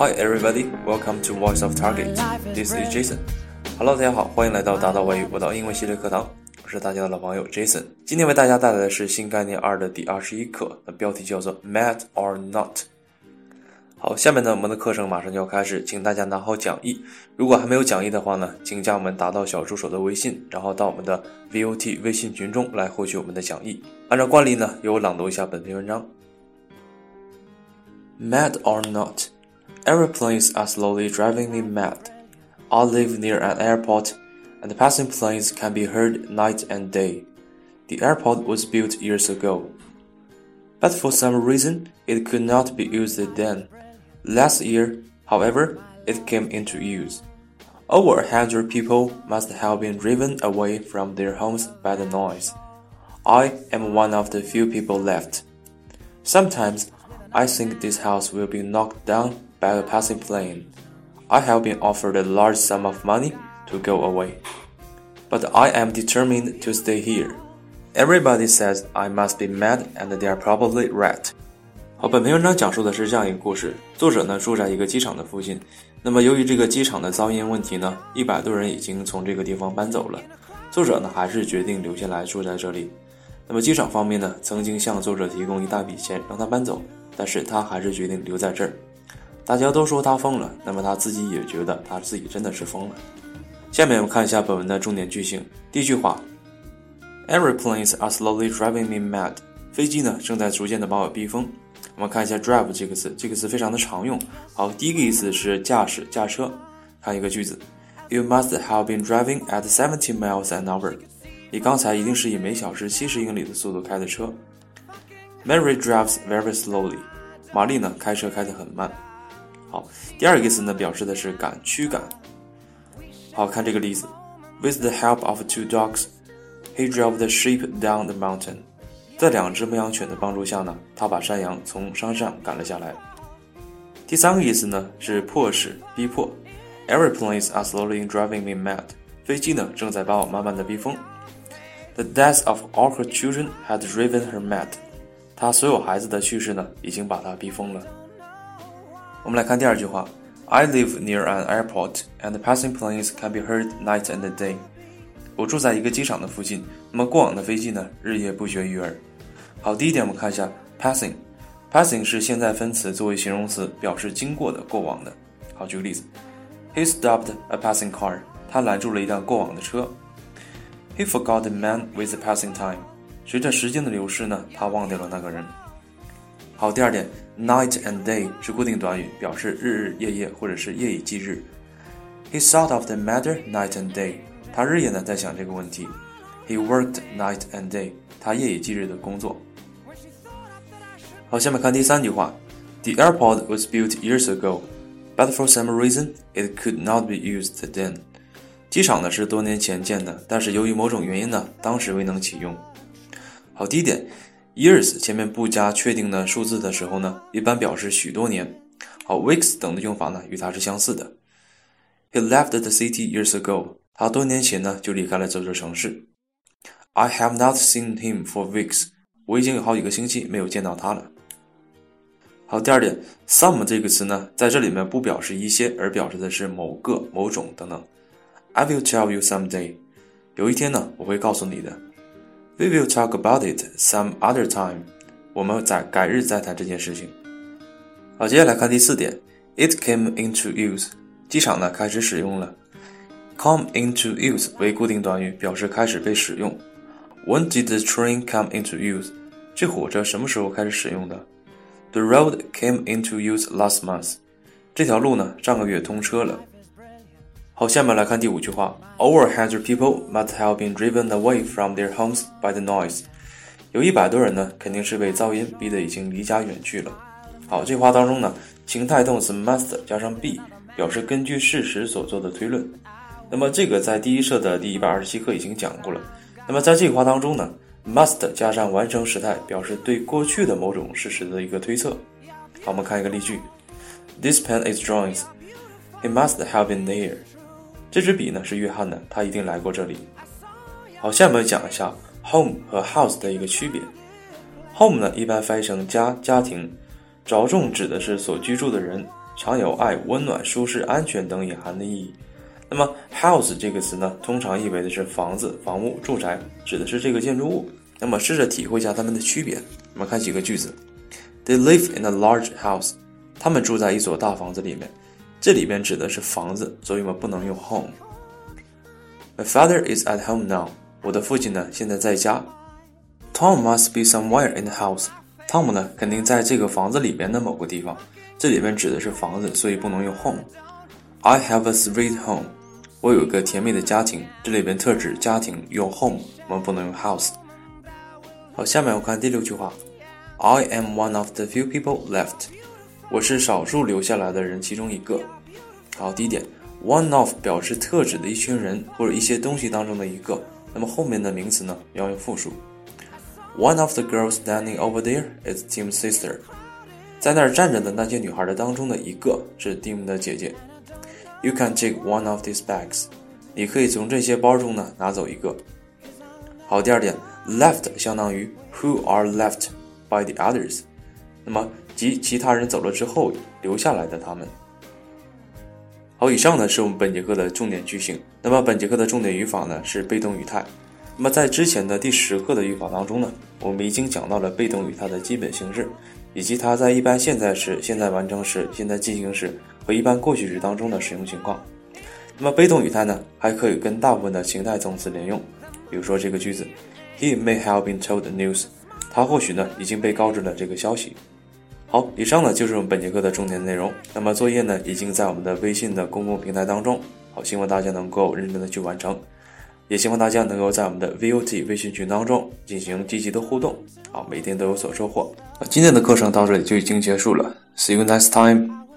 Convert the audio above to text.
Hi everybody, welcome to Voice of Target. This is Jason. Hello，大家好，欢迎来到达到外语我的英文系列课堂。我是大家的老朋友 Jason。今天为大家带来的是新概念二的第二十一课，那标题叫做 Mad or Not。好，下面呢，我们的课程马上就要开始，请大家拿好讲义。如果还没有讲义的话呢，请加我们达到小助手的微信，然后到我们的 VOT 微信群中来获取我们的讲义。按照惯例呢，由我朗读一下本篇文章。Mad or not, aeroplanes are slowly driving me mad. I live near an airport, and passing planes can be heard night and day. The airport was built years ago, but for some reason it could not be used then. Last year, however, it came into use. Over a hundred people must have been driven away from their homes by the noise. I am one of the few people left. Sometimes I think this house will be knocked down by a passing plane. I have been offered a large sum of money to go away. But I am determined to stay here. Everybody says I must be mad, and they are probably right. 好，本篇文章讲述的是这样一个故事。作者呢住在一个机场的附近。那么由于这个机场的噪音问题呢，一百多人已经从这个地方搬走了。作者呢还是决定留下来住在这里。那么机场方面呢曾经向作者提供一大笔钱让他搬走，但是他还是决定留在这儿。大家都说他疯了，那么他自己也觉得他自己真的是疯了。下面我们看一下本文的重点句型。第一句话：Airplanes are slowly driving me mad。飞机呢正在逐渐的把我逼疯。我们看一下 drive 这个词，这个词非常的常用。好，第一个意思是驾驶、驾车。看一个句子：You must have been driving at seventy miles an hour。你刚才一定是以每小时七十英里的速度开的车。Mary drives very slowly。玛丽呢开车开得很慢。好，第二个意思呢表示的是赶、驱赶。好看这个例子：With the help of two dogs, he drove the sheep down the mountain。在两只牧羊犬的帮助下呢，他把山羊从山上赶了下来。第三个意思呢是迫使、逼迫。Airplanes are slowly driving me mad。飞机呢正在把我慢慢的逼疯。The death of all her children had driven her mad。她所有孩子的去世呢已经把她逼疯了。我们来看第二句话：I live near an airport, and passing planes can be heard night and day。我住在一个机场的附近，那么过往的飞机呢日夜不绝于耳。好，第一点我们看一下 passing。passing 是现在分词作为形容词，表示经过的、过往的。好，举个例子，He stopped a passing car。他拦住了一辆过往的车。He forgot the man with the passing time。随着时间的流逝呢，他忘掉了那个人。好，第二点，night and day 是固定短语，表示日日夜夜或者是夜以继日。He thought of the matter night and day。他日夜呢在想这个问题。He worked night and day。他夜以继日的工作。好，下面看第三句话：The airport was built years ago, but for some reason it could not be used then。机场呢是多年前建的，但是由于某种原因呢，当时未能启用。好，第一点，years 前面不加确定的数字的时候呢，一般表示许多年。好，weeks 等的用法呢与它是相似的。He left the city years ago。他多年前呢就离开了这座城市。I have not seen him for weeks。我已经有好几个星期没有见到他了。好，第二点，some 这个词呢，在这里面不表示一些，而表示的是某个、某种等等。I will tell you someday。有一天呢，我会告诉你的。We will talk about it some other time。我们在改日再谈这件事情。好，接下来看第四点，It came into use。机场呢开始使用了。Come into use 为固定短语，表示开始被使用。When did the train come into use？这火车什么时候开始使用的？The road came into use last month。这条路呢，上个月通车了。 好，下面来看第五句话：Over hundred people must have been driven away from their homes by the noise。有一百多人呢，肯定是被噪音逼得已经离家远去了。好，这话当中呢，情态动词 must 加上 be，表示根据事实所做的推论。那么这个在第一册的第一百二十七课已经讲过了。那么在这句话当中呢？must 加上完成时态，表示对过去的某种事实的一个推测。好，我们看一个例句：This pen is John's. He must have been there. 这支笔呢是约翰的，他一定来过这里。好，下面讲一下 home 和 house 的一个区别。home 呢一般翻译成家、家庭，着重指的是所居住的人，常有爱、温暖、舒适、安全等隐含的意义。那么，house 这个词呢，通常意味的是房子、房屋、住宅，指的是这个建筑物。那么，试着体会一下它们的区别。我们看几个句子：They live in a large house。他们住在一所大房子里面。这里边指的是房子，所以我们不能用 home。My father is at home now。我的父亲呢，现在在家。Tom must be somewhere in the house。汤姆呢，肯定在这个房子里边的某个地方。这里边指的是房子，所以不能用 home。I have a sweet home。我有一个甜蜜的家庭，这里边特指家庭，用 home，我们不能用 house。好，下面我看第六句话，I am one of the few people left。 我是少数留下来的人其中一个。好，第一点，one of 表示特指的一群人或者一些东西当中的一个，那么后面的名词呢要用复数。One of the girls standing over there is Tim's sister。在那儿站着的那些女孩的当中的一个是 Tim 的姐姐。You can take one of these bags。你可以从这些包中呢拿走一个。好，第二点，left 相当于 who are left by the others，那么及其他人走了之后留下来的他们。好，以上呢是我们本节课的重点句型。那么本节课的重点语法呢是被动语态。那么在之前的第十课的语法当中呢，我们已经讲到了被动语态的基本形式，以及它在一般现在时、现在完成时、现在进行时。和一般过去时当中的使用情况。那么被动语态呢，还可以跟大部分的情态动词连用。比如说这个句子，He may have been told the news。他或许呢已经被告知了这个消息。好，以上呢就是我们本节课的重点内容。那么作业呢已经在我们的微信的公共平台当中。好，希望大家能够认真的去完成，也希望大家能够在我们的 VOT 微信群当中进行积极的互动。好，每天都有所收获。那今天的课程到这里就已经结束了。See you next time.